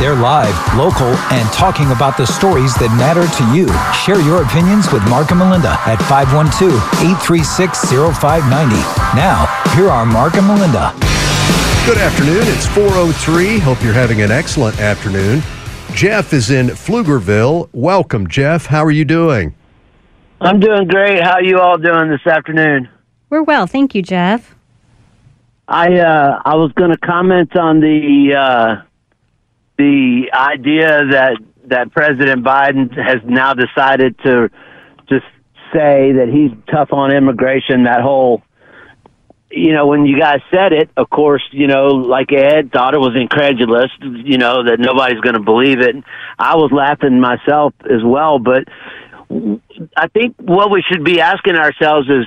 They're live, local, and talking about the stories that matter to you. Share your opinions with Mark and Melinda at 512 836 0590. Now, here are Mark and Melinda. Good afternoon. It's 403. Hope you're having an excellent afternoon. Jeff is in Pflugerville. Welcome, Jeff. How are you doing? I'm doing great. How are you all doing this afternoon? We're well, thank you, Jeff. I uh, I was going to comment on the uh, the idea that that President Biden has now decided to just say that he's tough on immigration. That whole, you know, when you guys said it, of course, you know, like Ed thought it was incredulous, you know, that nobody's going to believe it. I was laughing myself as well, but I think what we should be asking ourselves is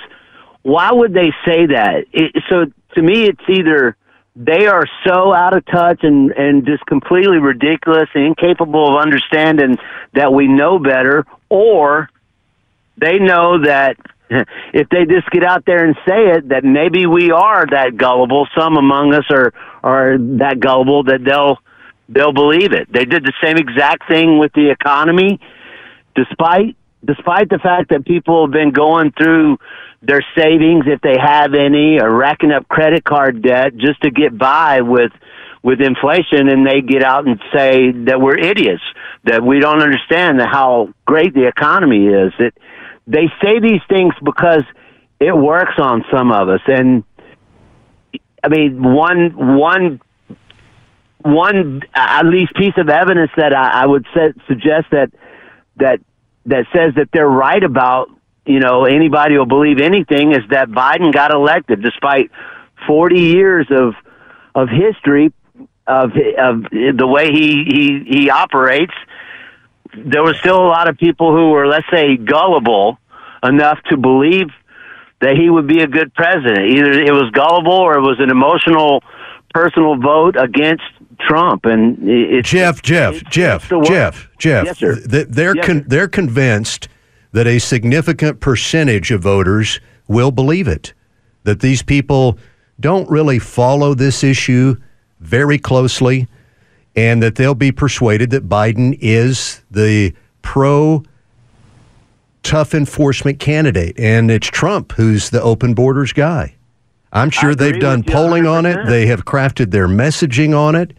why would they say that? It, so to me, it's either they are so out of touch and and just completely ridiculous and incapable of understanding that we know better, or they know that if they just get out there and say it, that maybe we are that gullible. Some among us are are that gullible that they'll they'll believe it. They did the same exact thing with the economy, despite despite the fact that people have been going through their savings if they have any or racking up credit card debt just to get by with with inflation and they get out and say that we're idiots that we don't understand how great the economy is. That they say these things because it works on some of us. And i mean one one one at least piece of evidence that I, I would suggest that that that says that they're right about you know anybody will believe anything is that Biden got elected despite 40 years of of history of of the way he he he operates. There was still a lot of people who were let's say gullible enough to believe that he would be a good president. Either it was gullible or it was an emotional personal vote against Trump and it's Jeff Jeff it's, Jeff it's Jeff Jeff Yes, sir. th- they're Yes, con- sir. they're convinced that a significant percentage of voters will believe it that these people don't really follow this issue very closely and that they'll be persuaded that Biden is the pro tough enforcement candidate and it's Trump who's the open borders guy. I'm sure they've done polling on it. They have crafted their messaging on it.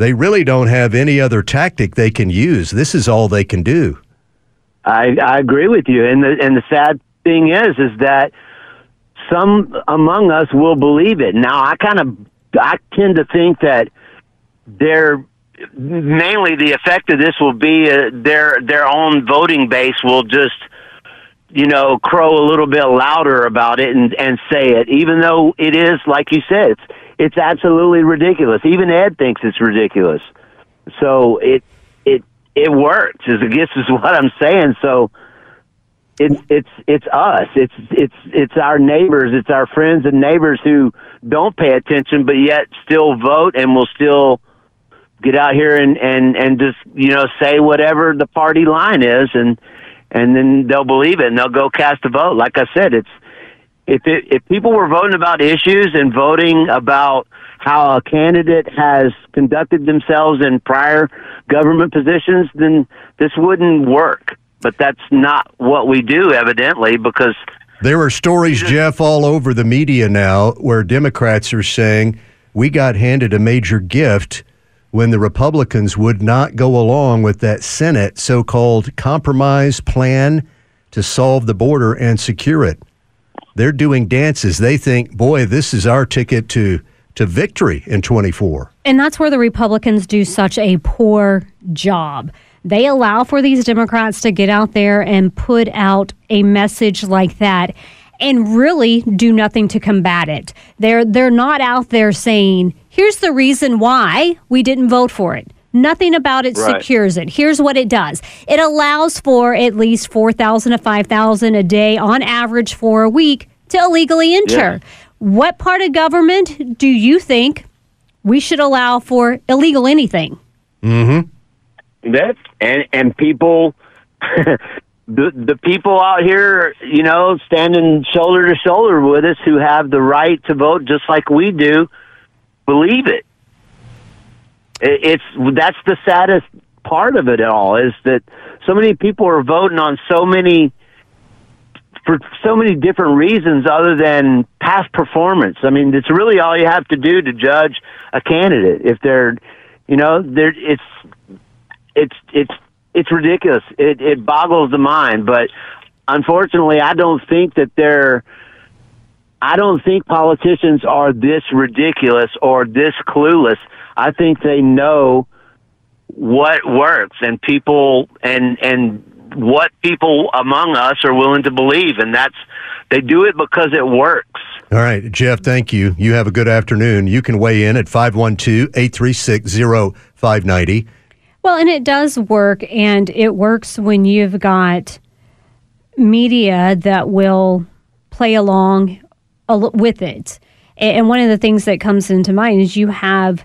They really don't have any other tactic they can use. This is all they can do. I, I agree with you, and the and the sad thing is, is that some among us will believe it. Now, I kind of I tend to think that they're mainly the effect of this will be uh, their their own voting base will just you know crow a little bit louder about it and and say it, even though it is like you said, it's it's absolutely ridiculous. Even Ed thinks it's ridiculous. So it it it works. Is I guess is what I'm saying. So it's it's it's us. It's it's it's our neighbors. It's our friends and neighbors who don't pay attention, but yet still vote and will still get out here and and and just you know say whatever the party line is, and and then they'll believe it and they'll go cast a vote. Like I said, it's if it, if people were voting about issues and voting about how a candidate has conducted themselves in prior government positions, then this wouldn't work. But that's not what we do, evidently, because There are stories, Jeff, all over the media now where Democrats are saying we got handed a major gift when the Republicans would not go along with that Senate so called compromise plan to solve the border and secure it. They're doing dances. They think, boy, this is our ticket to, to victory in 24. And that's where the Republicans do such a poor job. They allow for these Democrats to get out there and put out a message like that and really do nothing to combat it. They're they're not out there saying, "Here's the reason why we didn't vote for it." Nothing about it Right. secures it. Here's what it does. It allows for at least 4,000 to 5,000 a day on average for a week to illegally enter. What part of government do you think we should allow for illegal anything? Mm-hmm. that and and people the the people out here, you know, standing shoulder to shoulder with us who have the right to vote just like we do, believe it. It's that's the saddest part of it all is that so many people are voting on so many for so many different reasons other than past performance. I mean, it's really all you have to do to judge a candidate if they're, you know, they're it's it's it's it's ridiculous. It it boggles the mind, but unfortunately, I don't think that they're. I don't think politicians are this ridiculous or this clueless. I think they know what works and people and and what people among us are willing to believe and that's they do it because it works. All right, Jeff, thank you. You have a good afternoon. You can weigh in at 512-836-0590. Well, and it does work and it works when you've got media that will play along with it. And one of the things that comes into mind is you have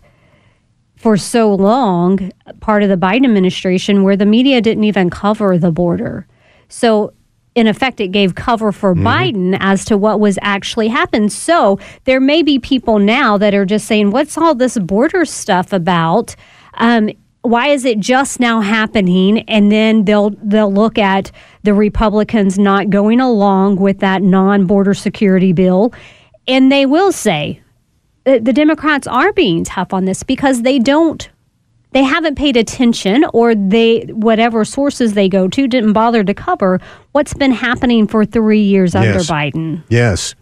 for so long part of the Biden administration where the media didn't even cover the border. So in effect, it gave cover for mm-hmm. Biden as to what was actually happened. So there may be people now that are just saying, "What's all this border stuff about?" Um, why is it just now happening? And then they'll they'll look at the Republicans not going along with that non-border security bill, and they will say, the Democrats are being tough on this because they don't they haven't paid attention or they whatever sources they go to didn't bother to cover what's been happening for 3 years yes. under Biden. Yes.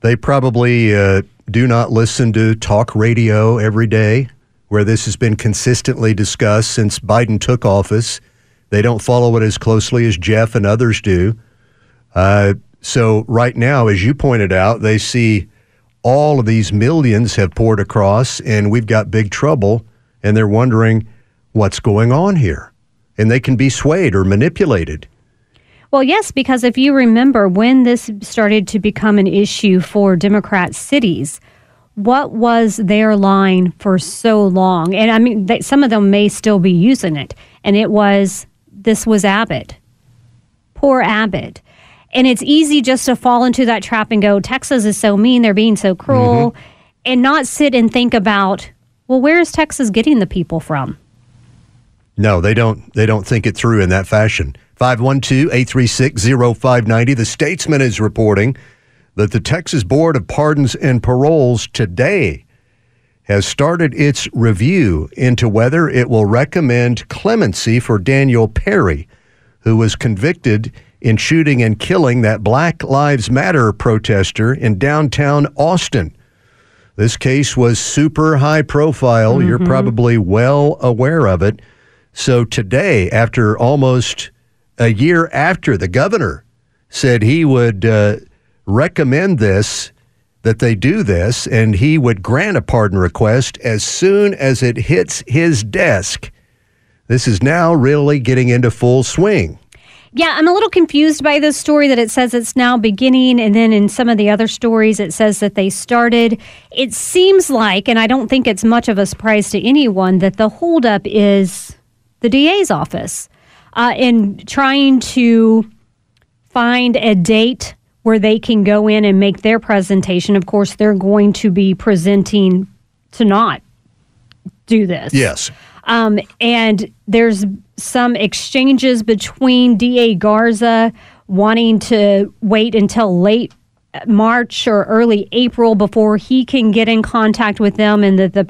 They probably uh, do not listen to talk radio every day where this has been consistently discussed since Biden took office. They don't follow it as closely as Jeff and others do. Uh, so right now, as you pointed out, they see all of these millions have poured across, and we've got big trouble, and they're wondering what's going on here. And they can be swayed or manipulated. Well, yes, because if you remember when this started to become an issue for Democrat cities, what was their line for so long? And I mean, they, some of them may still be using it. And it was this was Abbott. Poor Abbott. And it's easy just to fall into that trap and go, Texas is so mean, they're being so cruel, mm-hmm. and not sit and think about, well, where is Texas getting the people from? No, they don't they don't think it through in that fashion. 512-836-0590. The Statesman is reporting that the Texas Board of Pardons and Paroles today has started its review into whether it will recommend clemency for Daniel Perry, who was convicted in shooting and killing that Black Lives Matter protester in downtown Austin. This case was super high profile. Mm-hmm. You're probably well aware of it. So today, after almost a year after the governor said he would uh, recommend this, that they do this, and he would grant a pardon request as soon as it hits his desk. This is now really getting into full swing. Yeah, I'm a little confused by this story that it says it's now beginning, and then in some of the other stories it says that they started. It seems like, and I don't think it's much of a surprise to anyone, that the holdup is the DA's office uh, in trying to find a date where they can go in and make their presentation. Of course, they're going to be presenting to not do this. Yes. Um, and there's some exchanges between DA Garza wanting to wait until late March or early April before he can get in contact with them, and that the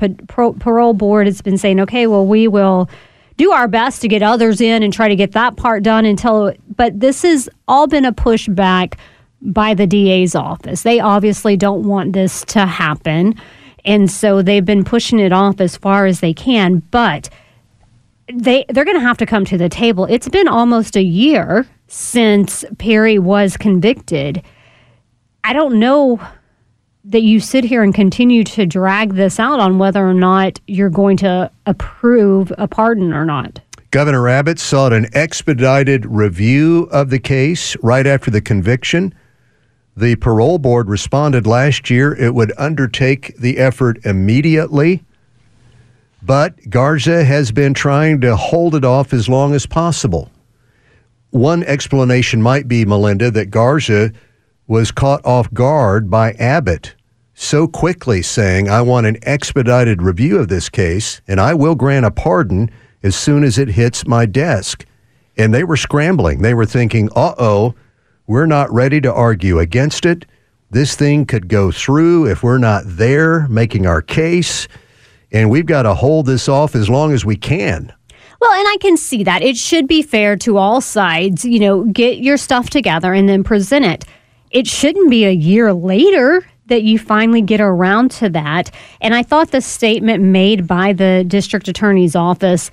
parole board has been saying, okay, well, we will do our best to get others in and try to get that part done until. But this has all been a pushback by the DA's office. They obviously don't want this to happen. And so they've been pushing it off as far as they can. But they they're going to have to come to the table. It's been almost a year since Perry was convicted. I don't know that you sit here and continue to drag this out on whether or not you're going to approve a pardon or not. Governor Abbott sought an expedited review of the case right after the conviction. The parole board responded last year it would undertake the effort immediately. But Garza has been trying to hold it off as long as possible. One explanation might be, Melinda, that Garza was caught off guard by Abbott so quickly saying, I want an expedited review of this case, and I will grant a pardon as soon as it hits my desk. And they were scrambling. They were thinking, uh oh, we're not ready to argue against it. This thing could go through if we're not there making our case. And we've got to hold this off as long as we can. Well, and I can see that. It should be fair to all sides. You know, get your stuff together and then present it. It shouldn't be a year later that you finally get around to that. And I thought the statement made by the district attorney's office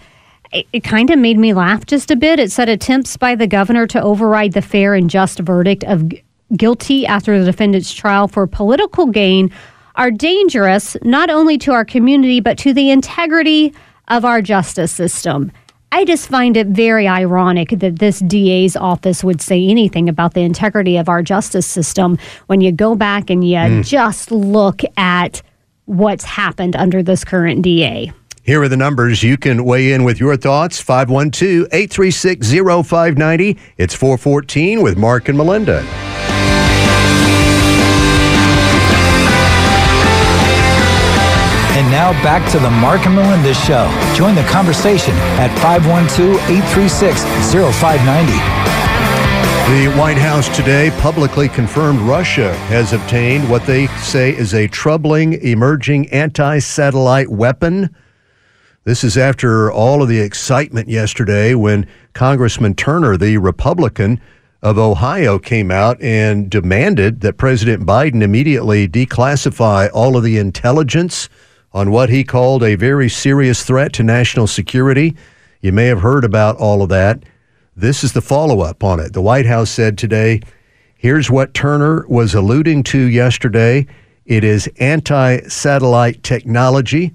it, it kind of made me laugh just a bit. It said attempts by the governor to override the fair and just verdict of g- guilty after the defendant's trial for political gain are dangerous not only to our community but to the integrity of our justice system. I just find it very ironic that this DA's office would say anything about the integrity of our justice system when you go back and you mm. just look at what's happened under this current DA. Here are the numbers. You can weigh in with your thoughts 512 836 0590. It's 414 with Mark and Melinda. And now back to the Mark and Melinda Show. Join the conversation at 512 836 0590. The White House today publicly confirmed Russia has obtained what they say is a troubling emerging anti satellite weapon. This is after all of the excitement yesterday when Congressman Turner, the Republican of Ohio, came out and demanded that President Biden immediately declassify all of the intelligence on what he called a very serious threat to national security. You may have heard about all of that. This is the follow up on it. The White House said today here's what Turner was alluding to yesterday it is anti satellite technology.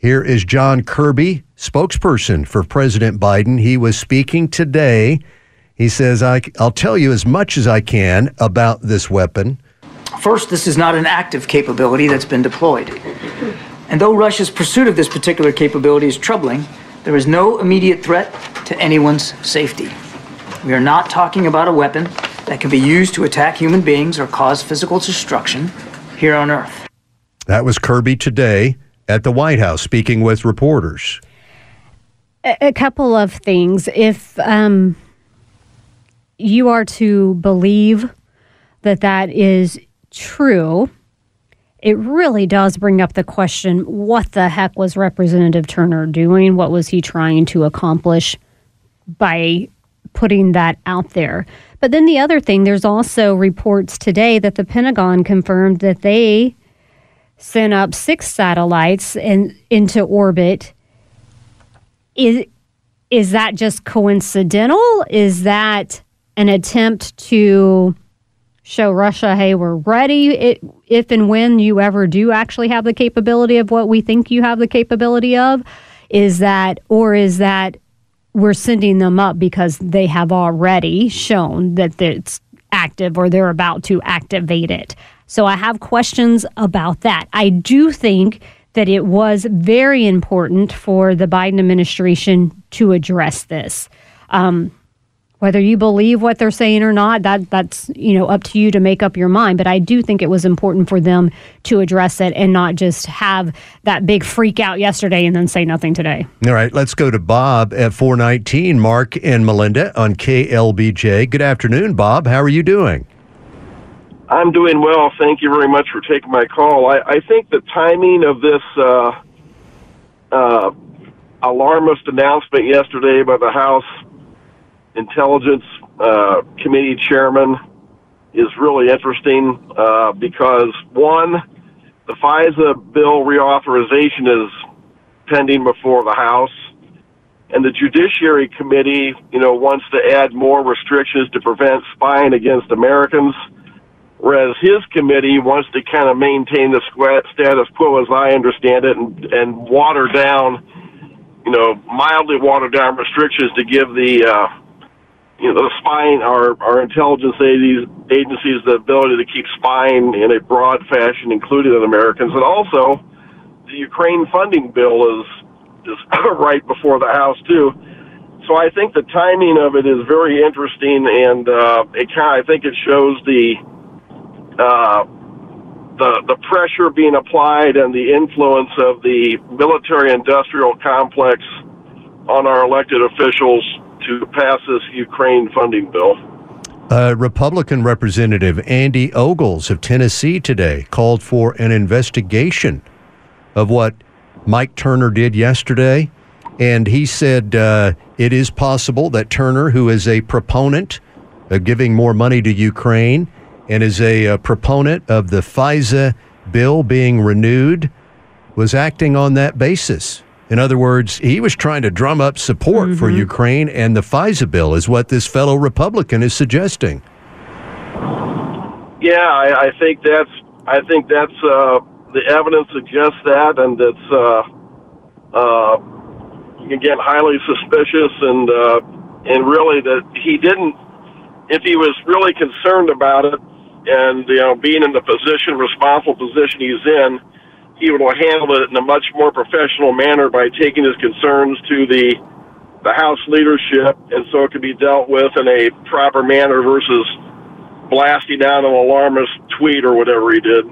Here is John Kirby, spokesperson for President Biden. He was speaking today. He says, I, will tell you as much as I can about this weapon. First, this is not an active capability that's been deployed. And though Russia's pursuit of this particular capability is troubling, there is no immediate threat to anyone's safety. We are not talking about a weapon that can be used to attack human beings or cause physical destruction here on Earth. That was Kirby today at the White House speaking with reporters. A, couple of things. If um, you are to believe that that is true, it really does bring up the question what the heck was Representative Turner doing? What was he trying to accomplish by putting that out there? But then the other thing, there's also reports today that the Pentagon confirmed that they sent up six satellites in, into orbit. Is, is that just coincidental? Is that an attempt to show Russia, hey, we're ready it, if and when you ever do actually have the capability of what we think you have the capability of? Is that, or is that we're sending them up because they have already shown that it's active or they're about to activate it? So I have questions about that. I do think that it was very important for the Biden administration to address this. Um, whether you believe what they're saying or not, that that's you know up to you to make up your mind. But I do think it was important for them to address it and not just have that big freak out yesterday and then say nothing today. All right, let's go to Bob at 419. Mark and Melinda on KLBJ. Good afternoon, Bob. How are you doing? I'm doing well. Thank you very much for taking my call. I, I think the timing of this uh, uh, alarmist announcement yesterday by the House Intelligence uh, Committee chairman is really interesting uh, because, one, the FISA bill reauthorization is pending before the House. And the Judiciary Committee, you know, wants to add more restrictions to prevent spying against Americans whereas his committee wants to kind of maintain the status quo, as I understand it, and, and water down, you know, mildly water down restrictions to give the, uh, you know, the spying, our, our intelligence agencies the ability to keep spying in a broad fashion, including on Americans. And also, the Ukraine funding bill is, is right before the House, too. So I think the timing of it is very interesting, and uh, it kind of, I think it shows the uh, the the pressure being applied and the influence of the military industrial complex on our elected officials to pass this Ukraine funding bill. Uh, Republican Representative Andy Ogles of Tennessee today called for an investigation of what Mike Turner did yesterday. And he said uh, it is possible that Turner, who is a proponent of giving more money to Ukraine and is a, a proponent of the FISA bill being renewed, was acting on that basis. In other words, he was trying to drum up support mm-hmm. for Ukraine, and the FISA bill is what this fellow Republican is suggesting. Yeah, I, I think that's I think that's uh, the evidence suggests that, and it's uh, uh, again highly suspicious, and uh, and really that he didn't. If he was really concerned about it, and you know, being in the position, responsible position he's in he would handle it in a much more professional manner by taking his concerns to the the House leadership, and so it could be dealt with in a proper manner versus blasting out an alarmist tweet or whatever he did.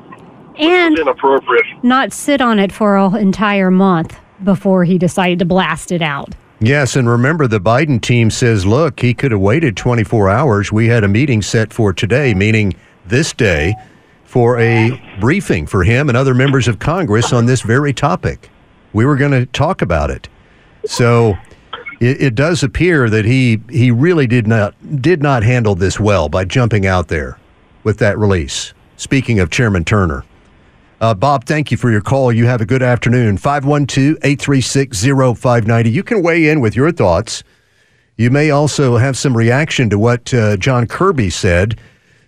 And inappropriate. Not sit on it for an entire month before he decided to blast it out. Yes, and remember the Biden team says, look, he could have waited 24 hours. We had a meeting set for today, meaning this day for a briefing for him and other members of Congress on this very topic. We were going to talk about it. So it, it, does appear that he he really did not did not handle this well by jumping out there with that release. Speaking of Chairman Turner. Uh, Bob, thank you for your call. You have a good afternoon. 512 836 0590. You can weigh in with your thoughts. You may also have some reaction to what uh, John Kirby said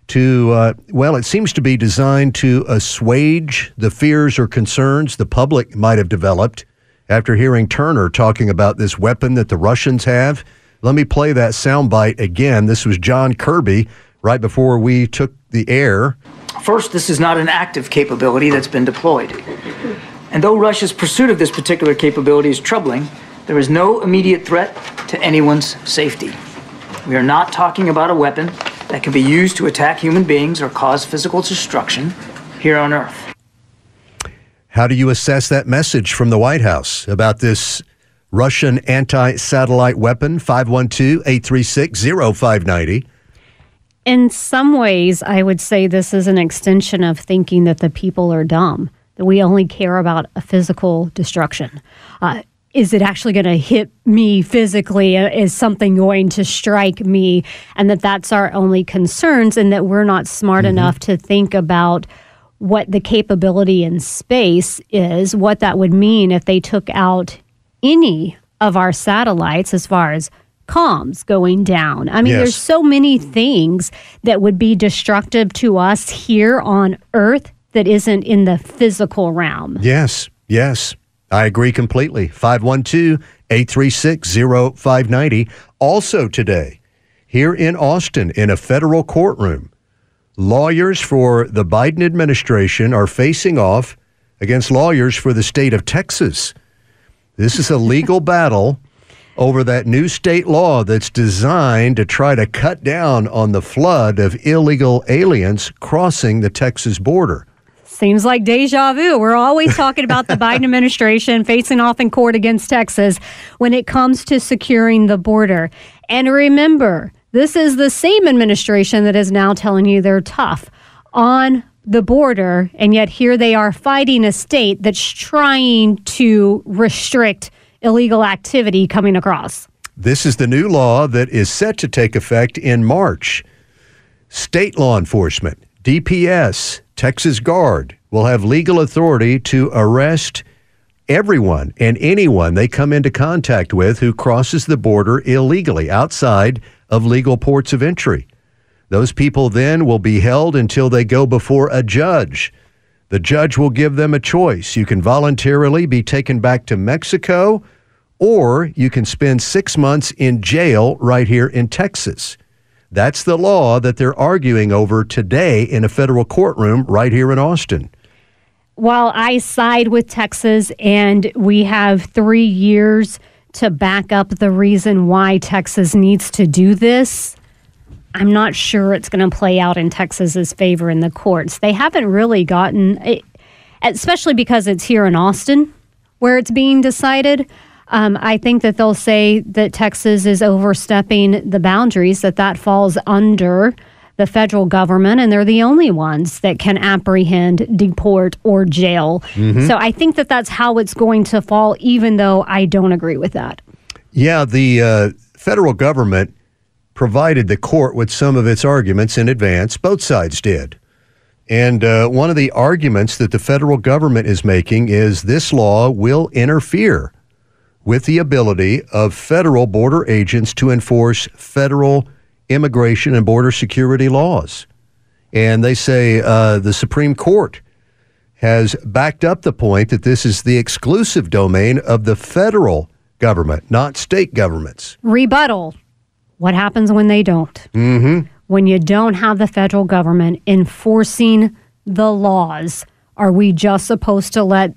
to, uh, well, it seems to be designed to assuage the fears or concerns the public might have developed after hearing Turner talking about this weapon that the Russians have. Let me play that soundbite again. This was John Kirby right before we took the air. First, this is not an active capability that's been deployed. And though Russia's pursuit of this particular capability is troubling, there is no immediate threat to anyone's safety. We are not talking about a weapon that can be used to attack human beings or cause physical destruction here on Earth. How do you assess that message from the White House about this Russian anti satellite weapon? 512 836 0590. In some ways, I would say this is an extension of thinking that the people are dumb, that we only care about a physical destruction. Uh, is it actually going to hit me physically? Uh, is something going to strike me? And that that's our only concerns, and that we're not smart mm-hmm. enough to think about what the capability in space is, what that would mean if they took out any of our satellites as far as comms going down. I mean, yes. there's so many things that would be destructive to us here on Earth that isn't in the physical realm. Yes, yes. I agree completely. 512 836 0590. Also today, here in Austin, in a federal courtroom, lawyers for the Biden administration are facing off against lawyers for the state of Texas. This is a legal battle over that new state law that's designed to try to cut down on the flood of illegal aliens crossing the Texas border. Seems like deja vu. We're always talking about the Biden administration facing off in court against Texas when it comes to securing the border. And remember, this is the same administration that is now telling you they're tough on the border, and yet here they are fighting a state that's trying to restrict illegal activity coming across. This is the new law that is set to take effect in March. State law enforcement, DPS, Texas Guard will have legal authority to arrest everyone and anyone they come into contact with who crosses the border illegally outside of legal ports of entry. Those people then will be held until they go before a judge. The judge will give them a choice. You can voluntarily be taken back to Mexico, or you can spend six months in jail right here in Texas. That's the law that they're arguing over today in a federal courtroom right here in Austin. While I side with Texas and we have three years to back up the reason why Texas needs to do this, I'm not sure it's going to play out in Texas's favor in the courts. They haven't really gotten, eh, especially because it's here in Austin where it's being decided. Um, I think that they'll say that Texas is overstepping the boundaries, that that falls under the federal government, and they're the only ones that can apprehend, deport, or jail. Mm-hmm. So I think that that's how it's going to fall, even though I don't agree with that. Yeah, the uh, federal government provided the court with some of its arguments in advance. Both sides did. And uh, one of the arguments that the federal government is making is this law will interfere with the ability of federal border agents to enforce federal immigration and border security laws. And they say uh, the Supreme Court has backed up the point that this is the exclusive domain of the federal government, not state governments. Rebuttal. What happens when they don't? Mm-hmm. When you don't have the federal government enforcing the laws, are we just supposed to let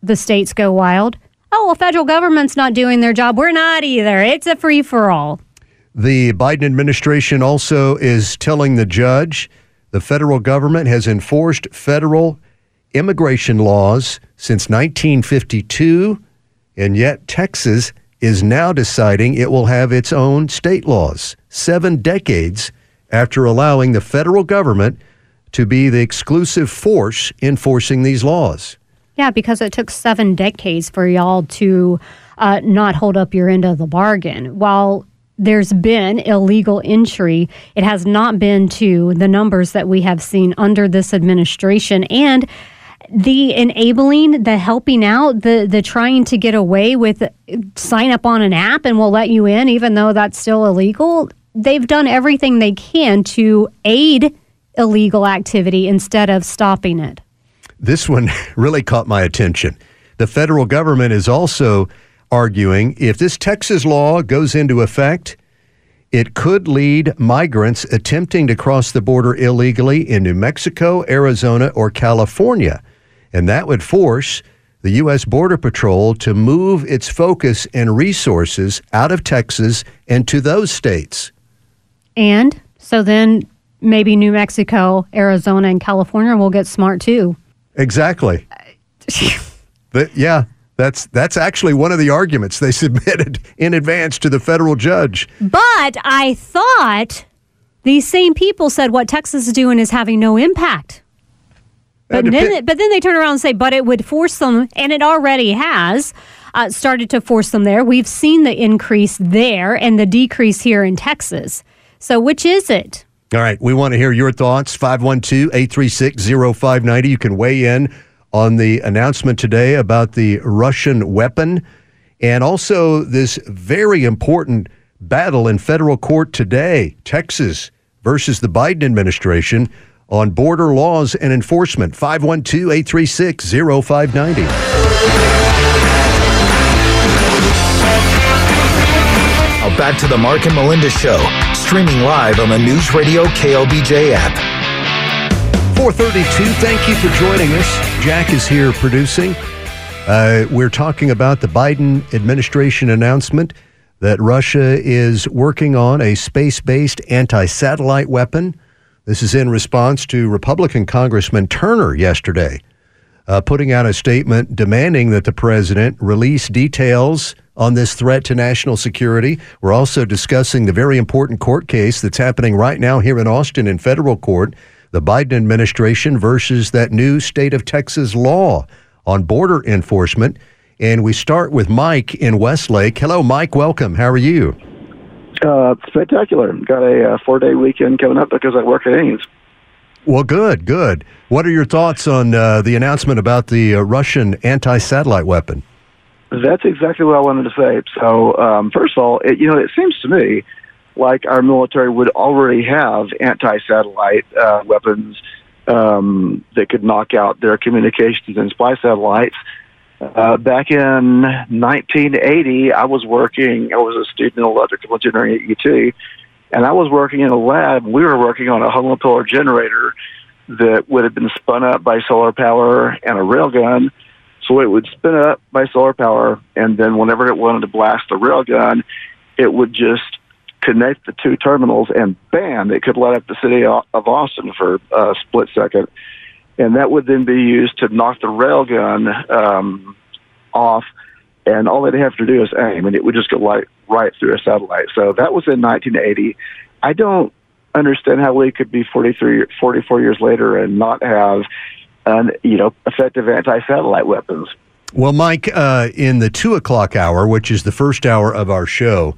the states go wild? Oh, well, federal government's not doing their job. We're not either. It's a free for all. The Biden administration also is telling the judge the federal government has enforced federal immigration laws since 1952, and yet Texas is now deciding it will have its own state laws, seven decades after allowing the federal government to be the exclusive force enforcing these laws. Yeah, because it took seven decades for y'all to uh, not hold up your end of the bargain. While there's been illegal entry, it has not been to the numbers that we have seen under this administration. And the enabling, the helping out, the the trying to get away with sign up on an app and we'll let you in, even though that's still illegal. They've done everything they can to aid illegal activity instead of stopping it. This one really caught my attention. The federal government is also arguing if this Texas law goes into effect, it could lead migrants attempting to cross the border illegally in New Mexico, Arizona, or California. And that would force the U.S. Border Patrol to move its focus and resources out of Texas and to those states. And so then maybe New Mexico, Arizona, and California will get smart too. Exactly. but yeah, that's that's actually one of the arguments they submitted in advance to the federal judge. But I thought these same people said what Texas is doing is having no impact. But then, but then they turn around and say, but it would force them, and it already has uh, started to force them there. We've seen the increase there and the decrease here in Texas. So, which is it? All right, we want to hear your thoughts. 512 836 0590. You can weigh in on the announcement today about the Russian weapon and also this very important battle in federal court today Texas versus the Biden administration on border laws and enforcement. 512 836 0590. Now back to the Mark and Melinda Show streaming live on the News Radio KLBJ app. 432, thank you for joining us. Jack is here producing. Uh, we're talking about the Biden administration announcement that Russia is working on a space based anti satellite weapon. This is in response to Republican Congressman Turner yesterday uh, putting out a statement demanding that the president release details on this threat to national security. We're also discussing the very important court case that's happening right now here in Austin in federal court the Biden administration versus that new state of Texas law on border enforcement. And we start with Mike in Westlake. Hello, Mike. Welcome. How are you? Uh, spectacular. Got a uh, four day weekend coming up because I work at Ames. Well, good, good. What are your thoughts on uh, the announcement about the uh, Russian anti satellite weapon? That's exactly what I wanted to say. So, um, first of all, it, you know, it seems to me like our military would already have anti-satellite uh, weapons um, that could knock out their communications and spy satellites. Uh, back in 1980, I was working. I was a student in electrical engineering at UT, and I was working in a lab. We were working on a homopolar generator that would have been spun up by solar power and a railgun so it would spin up by solar power, and then whenever it wanted to blast the railgun, it would just connect the two terminals, and bam, it could light up the city of Austin for a split second. And that would then be used to knock the railgun um, off, and all they'd have to do is aim, and it would just go light right through a satellite. So that was in 1980. I don't understand how we could be 43, 44 years later and not have, an, you know, effective anti-satellite weapons. Well, Mike, uh, in the two o'clock hour, which is the first hour of our show,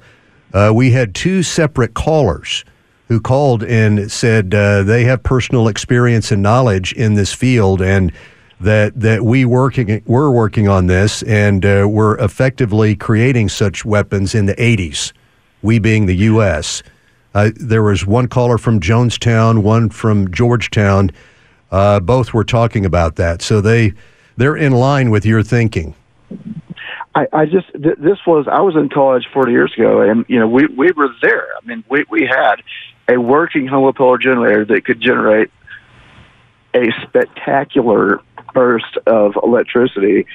uh, we had two separate callers who called and said uh, they have personal experience and knowledge in this field, and that that we working we're working on this, and uh, we're effectively creating such weapons in the 80s. We being the U.S. Uh, there was one caller from Jonestown, one from Georgetown. Uh, both were talking about that, so they they're in line with your thinking. I, I just th- this was I was in college 40 years ago, and you know we we were there. I mean, we we had a working homopolar generator that could generate a spectacular burst of electricity,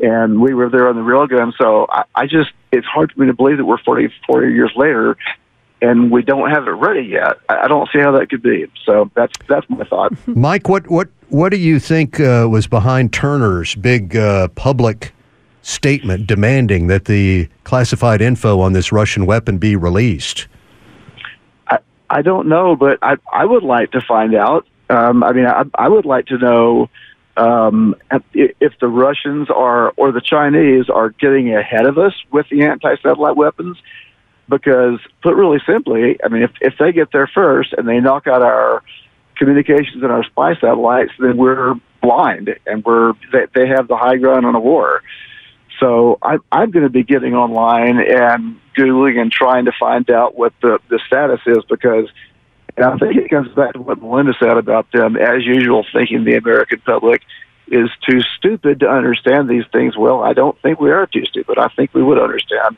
and we were there on the railgun. So I, I just it's hard for me to believe that we're 40 40 years later and we don't have it ready yet. I don't see how that could be. So that's that's my thought. Mike, what what what do you think uh, was behind Turner's big uh, public statement demanding that the classified info on this Russian weapon be released? I, I don't know, but I, I would like to find out. Um, I mean, I, I would like to know um, if the Russians are or the Chinese are getting ahead of us with the anti-satellite weapons. Because, put really simply, I mean, if if they get there first and they knock out our communications and our spy satellites, then we're blind and we're they, they have the high ground on a war. So I, I'm going to be getting online and googling and trying to find out what the the status is because. And I think it comes back to what Melinda said about them, as usual, thinking the American public is too stupid to understand these things. Well, I don't think we are too stupid. I think we would understand,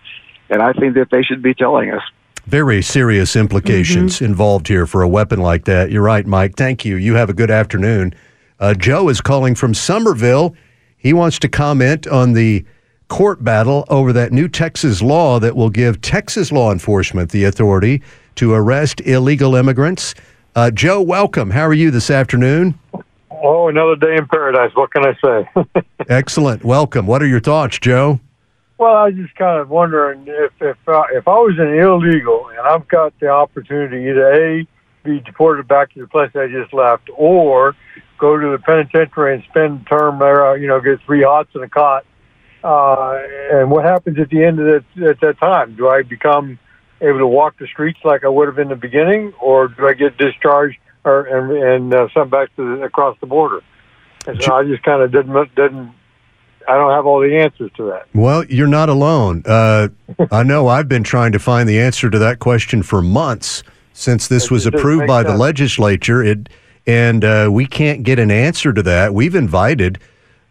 and I think that they should be telling us. Very serious implications mm-hmm. involved here for a weapon like that. You're right, Mike. Thank you. You have a good afternoon. Uh, Joe is calling from Somerville. He wants to comment on the court battle over that new Texas law that will give Texas law enforcement the authority to arrest illegal immigrants. Uh, Joe, welcome. How are you this afternoon? Oh, another day in paradise. What can I say? Excellent. Welcome. What are your thoughts, Joe? Well, I was just kind of wondering if if uh, if I was an illegal and I've got the opportunity either a be deported back to the place I just left, or go to the penitentiary and spend term there, uh, you know, get three hots and a cot uh, and what happens at the end of that at that time? Do I become able to walk the streets like I would have in the beginning, or do I get discharged or and, and uh, sent back to the, across the border? And so I just kind of didn't didn't. I don't have all the answers to that. Well, you're not alone. Uh, I know I've been trying to find the answer to that question for months since this was approved by sense. the legislature. It and uh, we can't get an answer to that. We've invited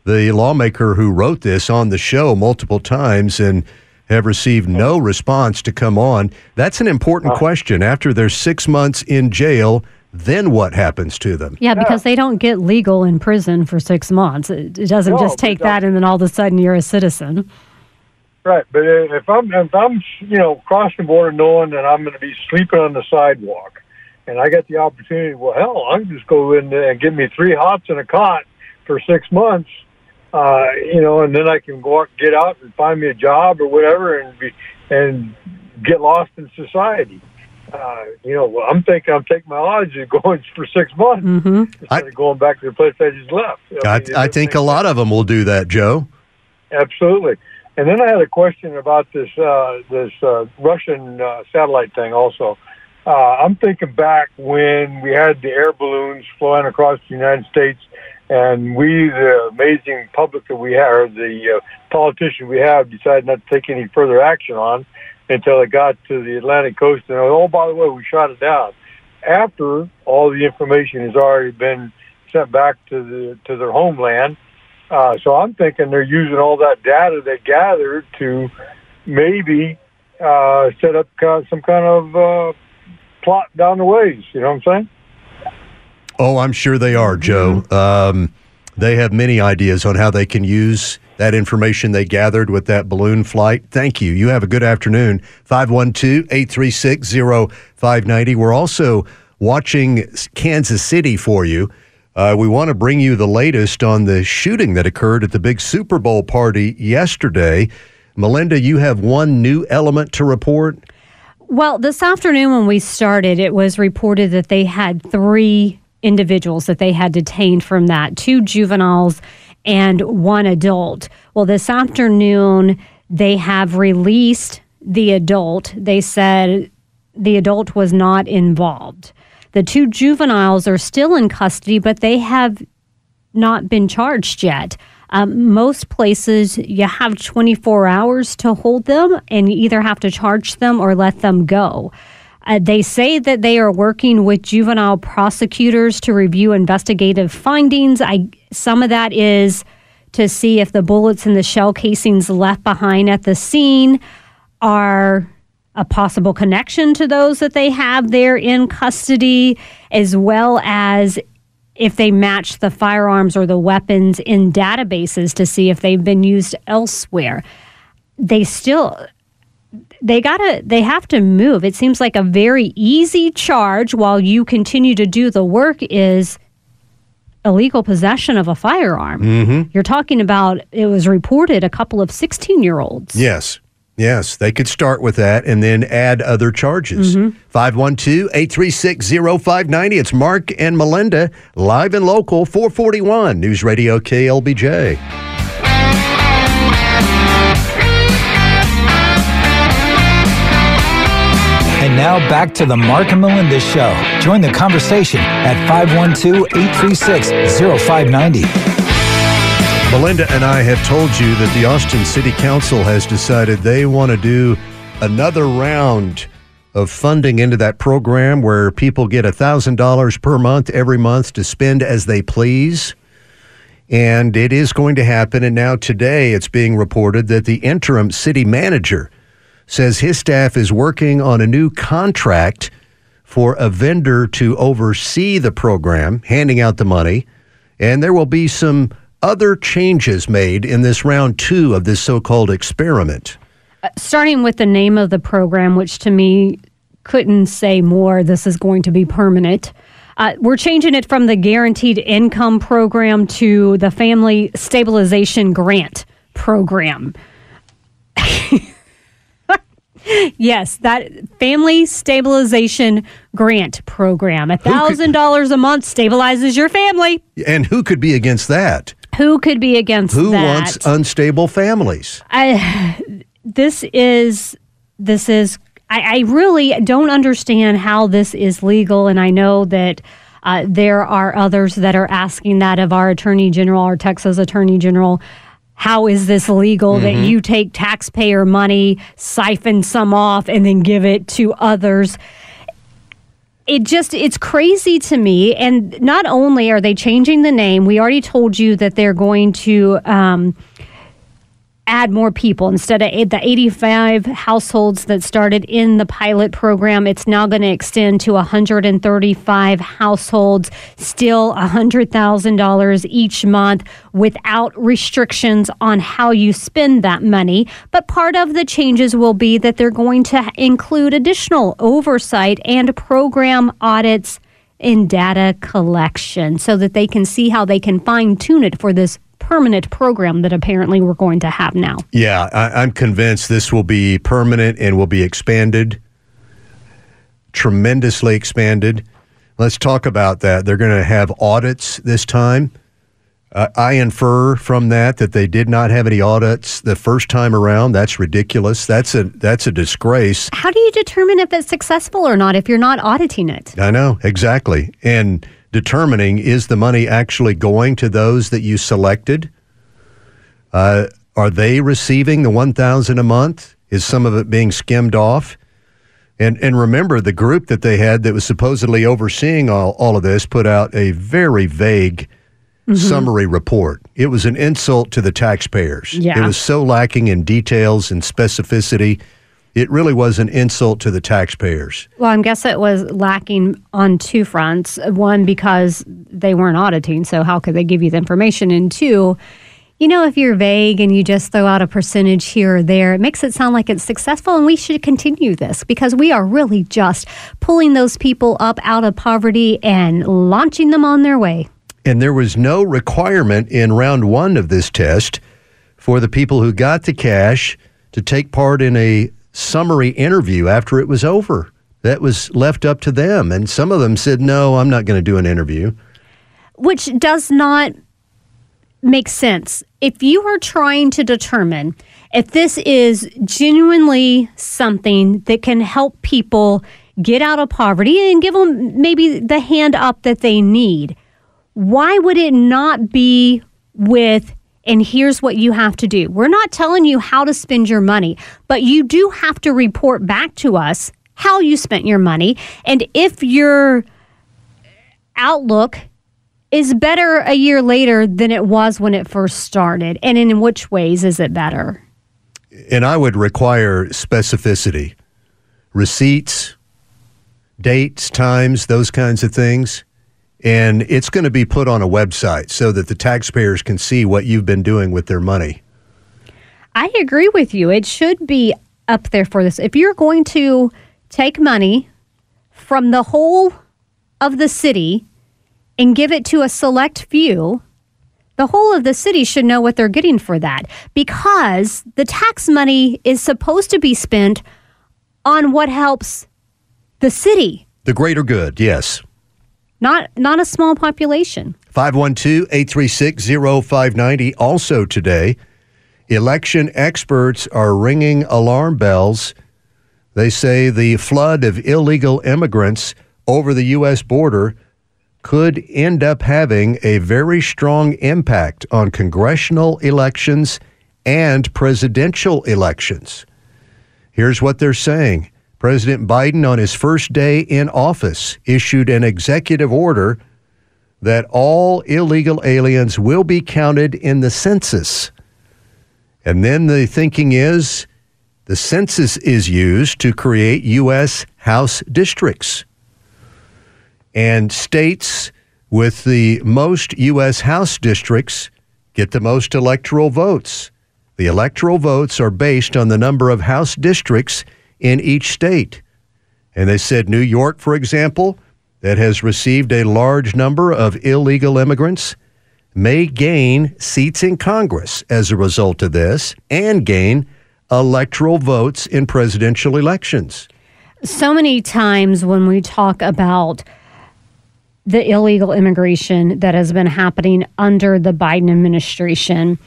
the lawmaker who wrote this on the show multiple times and have received no response to come on. That's an important question. After they're six months in jail, then what happens to them? Yeah, because they don't get legal in prison for six months. It, it doesn't no, just take that and then all of a sudden you're a citizen. Right, but if I'm if I'm you know crossing the border knowing that I'm going to be sleeping on the sidewalk, and I get the opportunity, well, hell, I can just go in and get me three hots and a cot for six months uh, you know, and then I can go out, get out and find me a job or whatever, and be and get lost in society. Uh, you know, I'm thinking I'm taking my odds of going for six months mm-hmm. instead I, of going back to the place I just left. I, mean, I, I think a lot of them will do that, Joe. Absolutely. And then I had a question about this uh, this uh, Russian uh, satellite thing. Also, uh, I'm thinking back when we had the air balloons flying across the United States and we, the amazing public that we have, or the uh, politician we have, decided not to take any further action on until it got to the Atlantic coast. And oh, by the way, we shot it down after all the information has already been sent back to the to their homeland. Uh, so I'm thinking they're using all that data they gathered to maybe uh, set up some kind of uh, plot down the ways. You know what I'm saying? Oh, I'm sure they are, Joe. Mm-hmm. Um, they have many ideas on how they can use that information they gathered with that balloon flight. Thank you. You have a good afternoon. 512 836 0590. We're also watching Kansas City for you. Uh, we want to bring you the latest on the shooting that occurred at the big Super Bowl party yesterday. Melinda, you have one new element to report. Well, this afternoon when we started, it was reported that they had three individuals that they had detained from that two juveniles and one adult. Well, this afternoon, they have released the adult. They said the adult was not involved. The two juveniles are still in custody, but they have not been charged yet. Um, most places you have 24 hours to hold them, and you either have to charge them or let them go. Uh, they say that they are working with juvenile prosecutors to review investigative findings. I some of that is to see if the bullets and the shell casings left behind at the scene are a possible connection to those that they have there in custody, as well as if they match the firearms or the weapons in databases to see if they've been used elsewhere. They still they gotta they have to move. It seems like a very easy charge while you continue to do the work is illegal possession of a firearm. Mm-hmm. you're talking about it was reported a couple of 16 year olds yes. Yes. They could start with that and then add other charges. 512-836-0590 it's mark and melinda live and local 441 news radio klbj And now back to the Mark and Melinda Show. Join the conversation at 512 836 0590. Melinda and I have told you that the Austin City Council has decided they want to do another round of funding into that program where people get $1,000 per month every month to spend as they please. And it is going to happen. And now today it's being reported that the interim city manager says his staff is working on a new contract for a vendor to oversee the program, handing out the money. And there will be some other changes made in this round two of this so called experiment. starting with the name of the program, which to me couldn't say more. This is going to be permanent. Uh, we're changing it from the guaranteed income program to the family stabilization grant program. yes, that family stabilization grant program. A thousand dollars a month stabilizes your family. And who could be against that? Who could be against Who that? wants unstable families? I, this is this is I, I really don't understand how this is legal, and I know that uh, there are others that are asking that of our attorney general, our Texas attorney general. How is this legal that you take taxpayer money, siphon some off, and then give it to others? it just it's crazy to me and not only are they changing the name we already told you that they're going to um, add more people. Instead of the 85 households that started in the pilot program it's now going to extend to 135 households still $100000 each month without restrictions on how you spend that money. But part of the changes will be that they're going to include additional oversight and program audits in data collection so that they can see how they can fine tune it for this permanent program that apparently we're going to have now. Yeah, I, I'm convinced this will be permanent and will be expanded, tremendously expanded. Let's talk about that. They're going to have audits this time. Uh, I infer from that that they did not have any audits the first time around. That's ridiculous. That's a that's a disgrace. How do you determine if it's successful or not if you're not auditing it? I know exactly, and determining is the money actually going to those that you selected. Uh, are they receiving the one thousand a month? Is some of it being skimmed off? And and remember, the group that they had that was supposedly overseeing all, all of this put out a very vague summary report. It was an insult to the taxpayers. Yeah. It was so lacking in details and specificity. It really was an insult to the taxpayers. Well, I guess it was lacking on two fronts. One, because they weren't auditing, so how could they give you the information? And two, You know, if you're vague and you just throw out a percentage here or there, it makes it sound like it's successful, and we should continue this because we are really just pulling those people up out of poverty and launching them on their way. And there was no requirement in round one of this test for the people who got the cash to take part in a summary interview after it was over. That was left up to them. And some of them said, no, I'm not going to do an interview. Which does not make sense. If you are trying to determine if this is genuinely something that can help people get out of poverty and give them maybe the hand up that they need, why would it not be with and here's what you have to do. We're not telling you how to spend your money, but you do have to report back to us how you spent your money and if your outlook is better a year later than it was when it first started? And in which ways is it better? And I would require specificity, receipts, dates, times, those kinds of things. And it's going to be put on a website so that the taxpayers can see what you've been doing with their money. I agree with you. It should be up there for this. If you're going to take money from the whole of the city and give it to a select few, the whole of the city should know what they're getting for that because the tax money is supposed to be spent on what helps the city. The greater good, yes. Not not a small population. 512-836-0590 also today election experts are ringing alarm bells. They say the flood of illegal immigrants over the US border could end up having a very strong impact on congressional elections and presidential elections. Here's what they're saying President Biden, on his first day in office, issued an executive order that all illegal aliens will be counted in the census. And then the thinking is the census is used to create U.S. House districts and states with the most U.S. House districts get the most electoral votes. The electoral votes are based on the number of House districts in each state. And they said New York, for example, that has received a large number of illegal immigrants, may gain seats in Congress as a result of this and gain electoral votes in presidential elections. So many times when we talk about the illegal immigration that has been happening under the Biden administration,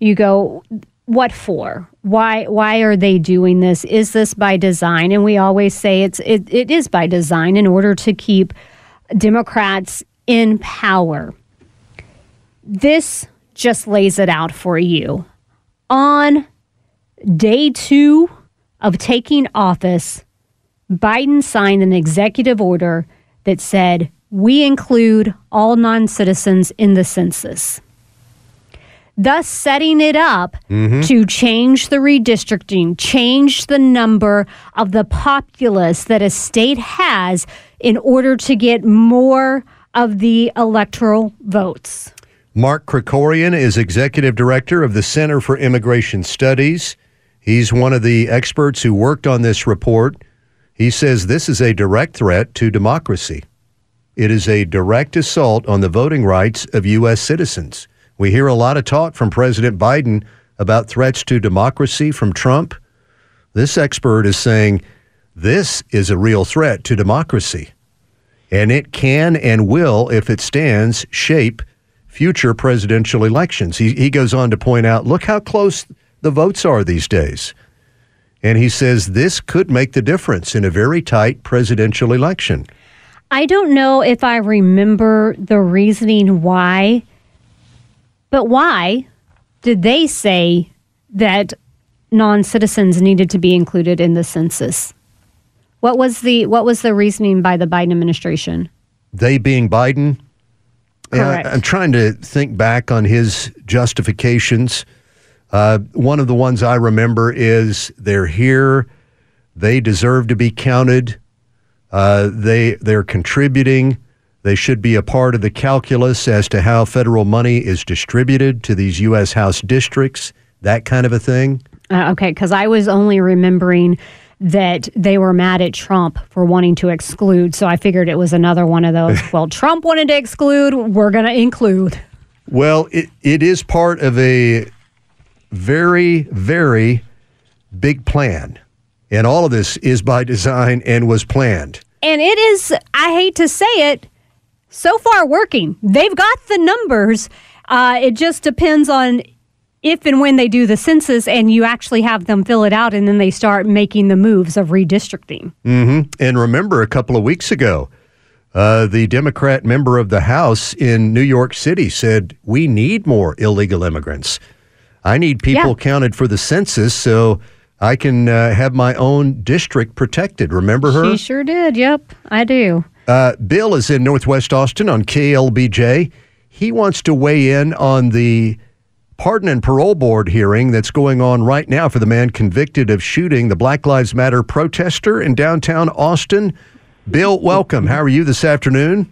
you go, what for? Why why are they doing this? Is this by design? And we always say it's it, it is by design in order to keep Democrats in power. This just lays it out for you. On day 2 of taking office, Biden signed an executive order that said we include all non citizens in the census, thus setting it up mm-hmm. to change the redistricting, change the number of the populace that a state has in order to get more of the electoral votes. Mark Krikorian is executive director of the Center for Immigration Studies. He's one of the experts who worked on this report. He says this is a direct threat to democracy. It is a direct assault on the voting rights of U.S. citizens. We hear a lot of talk from President Biden about threats to democracy from Trump. This expert is saying this is a real threat to democracy. And it can and will, if it stands, shape future presidential elections. He, he goes on to point out look how close the votes are these days. And he says this could make the difference in a very tight presidential election. I don't know if I remember the reasoning why, but why did they say that non citizens needed to be included in the census? What was the what was the reasoning by the Biden administration? They being Biden. Correct. I'm trying to think back on his justifications. Uh, one of the ones I remember is they're here, they deserve to be counted. Uh, they they're contributing. They should be a part of the calculus as to how federal money is distributed to these U.S. House districts, that kind of a thing. Uh, okay, because I was only remembering that they were mad at Trump for wanting to exclude. So I figured it was another one of those. well, Trump wanted to exclude, we're going to include. Well, it, it is part of a very, very big plan. And all of this is by design and was planned. And it is, I hate to say it, so far working. They've got the numbers. Uh, it just depends on if and when they do the census and you actually have them fill it out and then they start making the moves of redistricting. Mm-hmm. And remember, a couple of weeks ago, uh, the Democrat member of the House in New York City said, We need more illegal immigrants. I need people Yeah. counted for the census so I can uh, have my own district protected. Remember her? She sure did. Yep, I do. Uh, Bill is in Northwest Austin on KLBJ. He wants to weigh in on the pardon and parole board hearing that's going on right now for the man convicted of shooting the Black Lives Matter protester in downtown Austin. Bill, welcome. How are you this afternoon?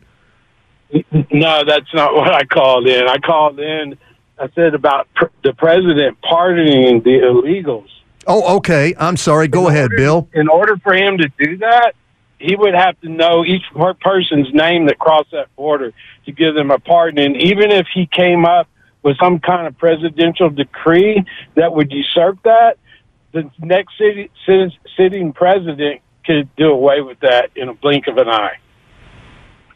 No, that's not what I called in. I called in. I said about pr- the president pardoning the illegals. Oh, okay. I'm sorry. Go ahead, Bill. In order for him to do that, he would have to know each person's name that crossed that border to give them a pardon. And even if he came up with some kind of presidential decree that would usurp that, the next city, sit- sitting president could do away with that in a blink of an eye.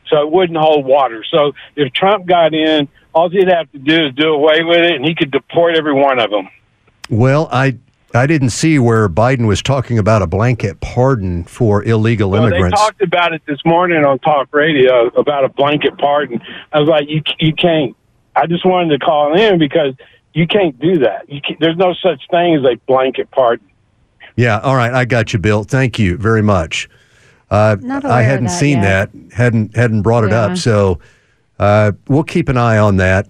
So it wouldn't hold water. So if Trump got in, all he'd have to do is do away with it, and he could deport every one of them. Well, I I didn't see where Biden was talking about a blanket pardon for illegal Well, they immigrants. talked about it this morning on talk radio about a blanket pardon. I was like, you you can't. I just wanted to call in because you can't do that. You can, there's no such thing as a blanket pardon. Yeah, all right, I got you, Bill. Thank you very much. Uh, Not I aware of hadn't that seen yet. that, hadn't hadn't brought it Yeah. up, so uh, we'll keep an eye on that.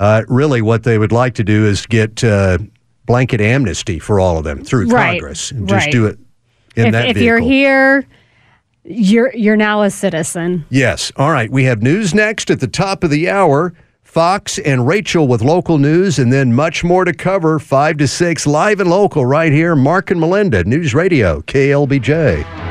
Uh, really, what they would like to do is get uh, blanket amnesty for all of them through Right, Congress, and just right. do it in if that if vehicle. you're here, you're you're now a citizen. Yes. All right. We have news next at the top of the hour. Fox and Rachel with local news, and then much more to cover. Five to six, live and local, right here. Mark and Melinda, News Radio, KLBJ.